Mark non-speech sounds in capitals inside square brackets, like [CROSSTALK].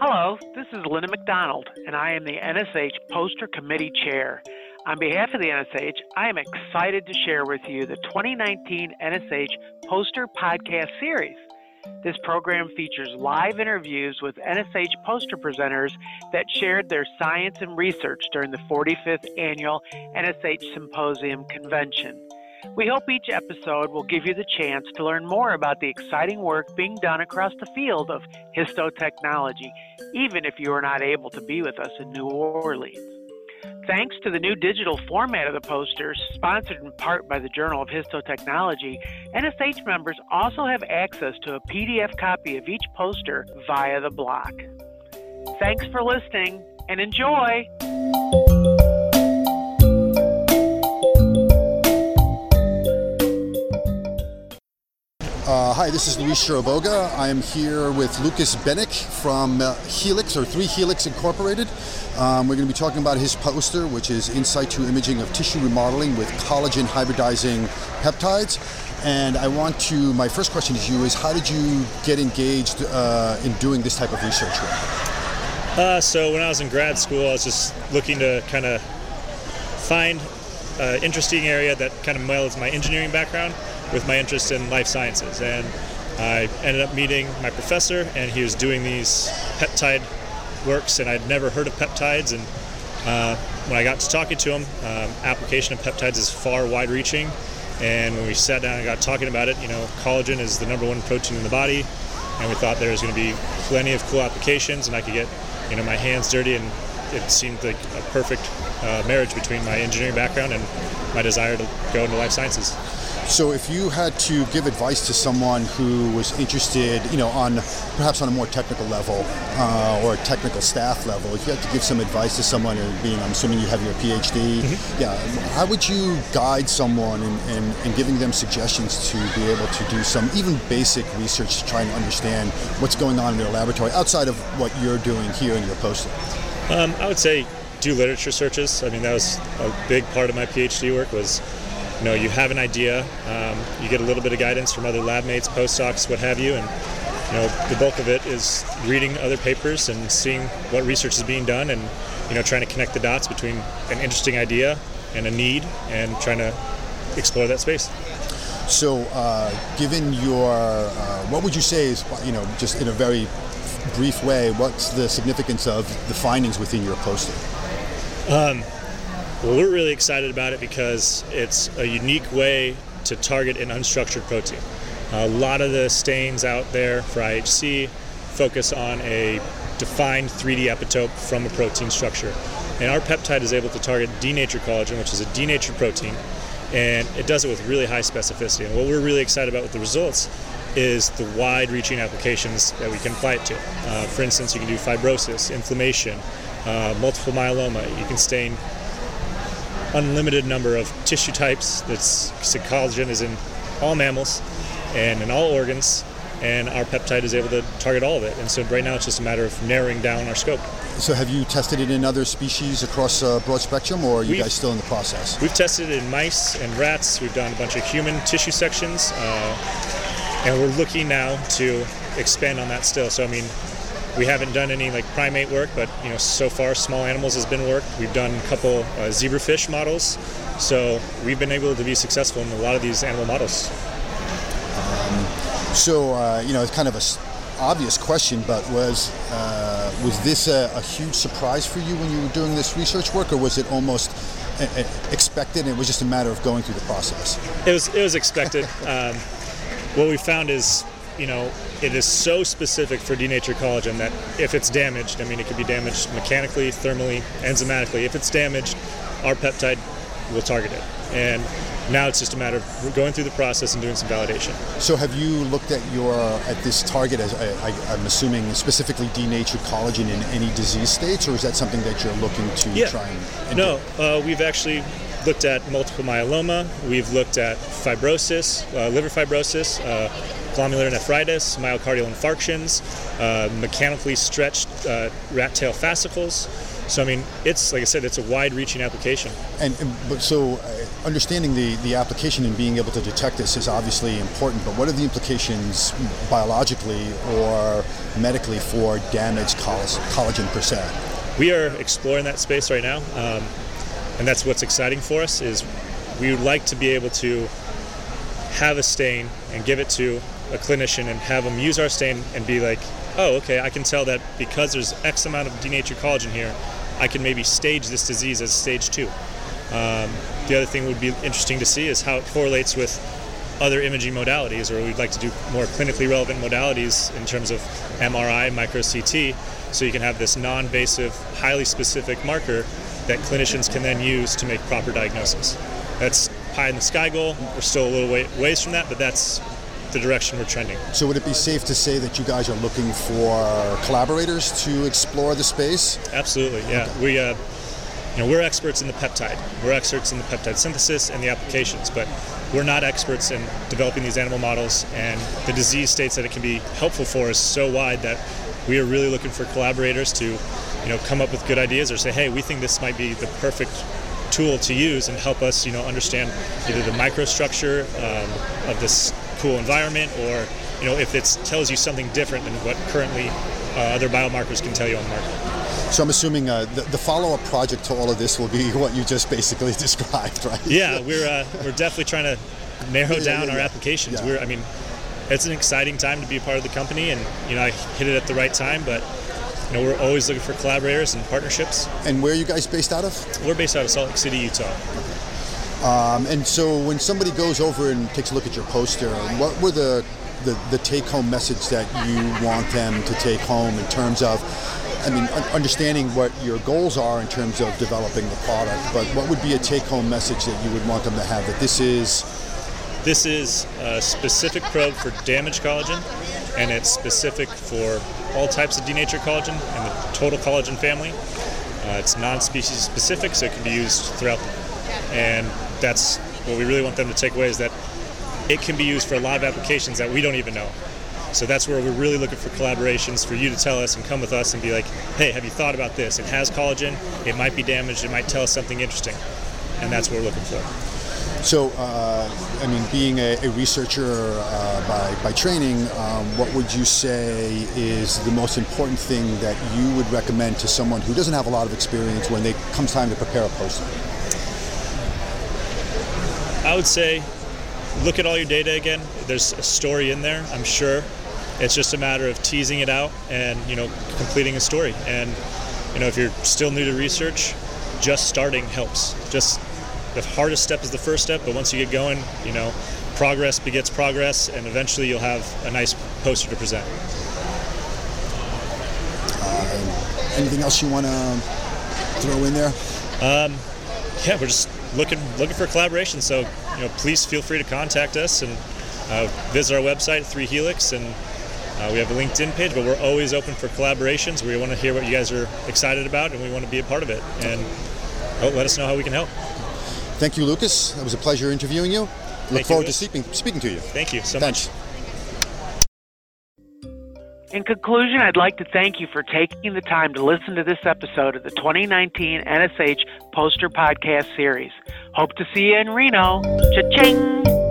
Hello, this is Linda McDonald, and I am the NSH Poster Committee Chair. On behalf of the NSH, I am excited to share with you the 2019 NSH Poster Podcast Series. This program features live interviews with NSH poster presenters that shared their science and research during the 45th annual NSH Symposium Convention. We hope each episode will give you the chance to learn more about the exciting work being done across the field of histotechnology, even if you are not able to be with us in New Orleans. Thanks to the new digital format of the posters, sponsored in part by the Journal of Histotechnology, NSH members also have access to a PDF copy of each poster via the block. Thanks for listening and enjoy! Uh, hi, this is Luis Chiriboga. I am here with Lucas Bennink from uh, Helix or Three Helix Incorporated. Um, we're going to be talking about his poster, which is In situ imaging of tissue remodeling with collagen hybridizing peptides. And I want to, my first question to you is how did you get engaged uh, in doing this type of research work? Uh, so when I was in grad school, I was just looking to kind of find an interesting area that kind of melds my engineering background with my interest in life sciences. And I ended up meeting my professor, and he was doing these peptide works, and I'd never heard of peptides. And uh, when I got to talking to him, um, application of peptides is far wide-reaching. And when we sat down and got talking about it, you know, collagen is the number one protein in the body, and we thought there was going to be plenty of cool applications, and I could get, you know, my hands dirty, and it seemed like a perfect uh, marriage between my engineering background and my desire to go into life sciences. So, if you had to give advice to someone who was interested, you know, on perhaps on a more technical level uh, or a technical staff level, if you had to give some advice to someone, or being, I'm assuming you have your PhD, mm-hmm. yeah, how would you guide someone in, in, in, giving them suggestions to be able to do some even basic research to try and understand what's going on in their laboratory outside of what you're doing here in your poster? Um, I would say do literature searches. I mean, that was a big part of my PhD work was you know, you have an idea, um, you get a little bit of guidance from other lab mates, postdocs, what have you, and you know, the bulk of it is reading other papers and seeing what research is being done, and you know, trying to connect the dots between an interesting idea and a need, and trying to explore that space. So, uh, given your, uh, what would you say is, you know, just in a very brief way, what's the significance of the findings within your poster? Um, well, we're really excited about it because it's a unique way to target an unstructured protein. A lot of the stains out there for IHC focus on a defined 3D epitope from a protein structure. And our peptide is able to target denatured collagen, which is a denatured protein, and it does it with really high specificity. And what we're really excited about with the results is the wide reaching applications that we can apply it to. Uh, for instance, you can do fibrosis, inflammation, uh, multiple myeloma. You can stain unlimited number of tissue types. That's collagen is in all mammals and in all organs, and our peptide is able to target all of it. And so right now it's just a matter of narrowing down our scope. So have you tested it in other species across a broad spectrum, or are you we've, guys still in the process? We've tested it in mice and rats. We've done a bunch of human tissue sections, uh, and we're looking now to expand on that still. So I mean, we haven't done any like primate work, but you know, so far small animals has been work. We've done a couple uh, zebrafish models, so we've been able to be successful in a lot of these animal models. Um, so uh, you know, it's kind of a obvious question, but was uh, was this a, a, huge surprise for you when you were doing this research work, or was it almost expected? And it was just a matter of going through the process. It was it was expected. [LAUGHS] um, what we found is you know, it is so specific for denatured collagen that if it's damaged, I mean, it could be damaged mechanically, thermally, enzymatically. If it's damaged, our peptide will target it. And now it's just a matter of going through the process and doing some validation. So, have you looked at your at this target as I, am assuming specifically denatured collagen in any disease states, or is that something that you're looking to yeah. try and? and no, uh, we've actually looked at multiple myeloma. We've looked at fibrosis, uh, liver fibrosis. Uh, glomerular nephritis, myocardial infarctions, uh, mechanically stretched uh, rat tail fascicles. So I mean, it's like I said, it's a wide-reaching application. And, and but so uh, understanding the the application and being able to detect this is obviously important. But what are the implications biologically or medically for damaged collagen per se? We are exploring that space right now, um, and that's what's exciting for us. Is we would like to be able to have a stain and give it to a clinician and have them use our stain and be like, oh, okay, I can tell that because there's X amount of denatured collagen here, I can maybe stage this disease as stage two. Um, the other thing would be interesting to see is how it correlates with other imaging modalities, or we'd like to do more clinically relevant modalities in terms of MRI, micro CT, so you can have this non invasive, highly specific marker that clinicians can then use to make proper diagnosis. That's pie in the sky goal. We're still a little way, ways from that, but that's the direction we're trending. So, would it be safe to say that you guys are looking for collaborators to explore the space? Absolutely, yeah. Okay. We, uh, you know, we're experts in the peptide. We're experts in the peptide synthesis and the applications, but we're not experts in developing these animal models. And the disease states that it can be helpful for is so wide that we are really looking for collaborators to, you know, come up with good ideas or say, hey, we think this might be the perfect tool to use and help us, you know, understand either the microstructure um, of this cool environment or, you know, if it tells you something different than what currently uh, other biomarkers can tell you on the market. So I'm assuming uh, the, the, follow-up project to all of this will be [LAUGHS] what you just basically [LAUGHS] described, right? Yeah, we're uh, we're definitely trying to narrow yeah, down yeah, our yeah. applications. We're, I mean, it's an exciting time to be a part of the company, and you know, I hit it at the right time, but you know, we're always looking for collaborators and partnerships. And where are you guys based out of? We're based out of Salt Lake City, Utah. Okay. Um, and so when somebody goes over and takes a look at your poster, what were the, the, the take-home message that you want them to take home in terms of, I mean, understanding what your goals are in terms of developing the product, but what would be a take-home message that you would want them to have that this is this is a specific probe for damaged collagen, and it's specific for all types of denatured collagen and the total collagen family. Uh, it's non-species specific, so it can be used throughout. And that's what we really want them to take away is that it can be used for a lot of applications that we don't even know. So that's where we're really looking for collaborations for you to tell us and come with us and be like, hey, have you thought about this? It has collagen, it might be damaged, it might tell us something interesting. And that's what we're looking for. So, uh, I mean, being a, a researcher uh, by, by training, um, what would you say is the most important thing that you would recommend to someone who doesn't have a lot of experience when it comes time to prepare a poster? I would say look at all your data again. There's a story in there, I'm sure. It's just a matter of teasing it out and, you know, completing a story. And, you know, if you're still new to research, just starting helps. Just the hardest step is the first step, but once you get going, you know, progress begets progress, and eventually you'll have a nice poster to present. Uh, anything else you want to throw in there? Um, yeah, we're just looking looking for collaboration. So, you know, please feel free to contact us and uh, visit our website, Three Helix, and uh, we have a LinkedIn page. But we're always open for collaborations. We want to hear what you guys are excited about, and we want to be a part of it. And oh, let us know how we can help. Thank you, Lucas. It was a pleasure interviewing you. Look Thank forward you, to speaking, speaking to you. Thank you so Thanks. much. In conclusion, I'd like to thank you for taking the time to listen to this episode of the 2019 NSH Poster Podcast Series. Hope to see you in Reno. Cha-ching!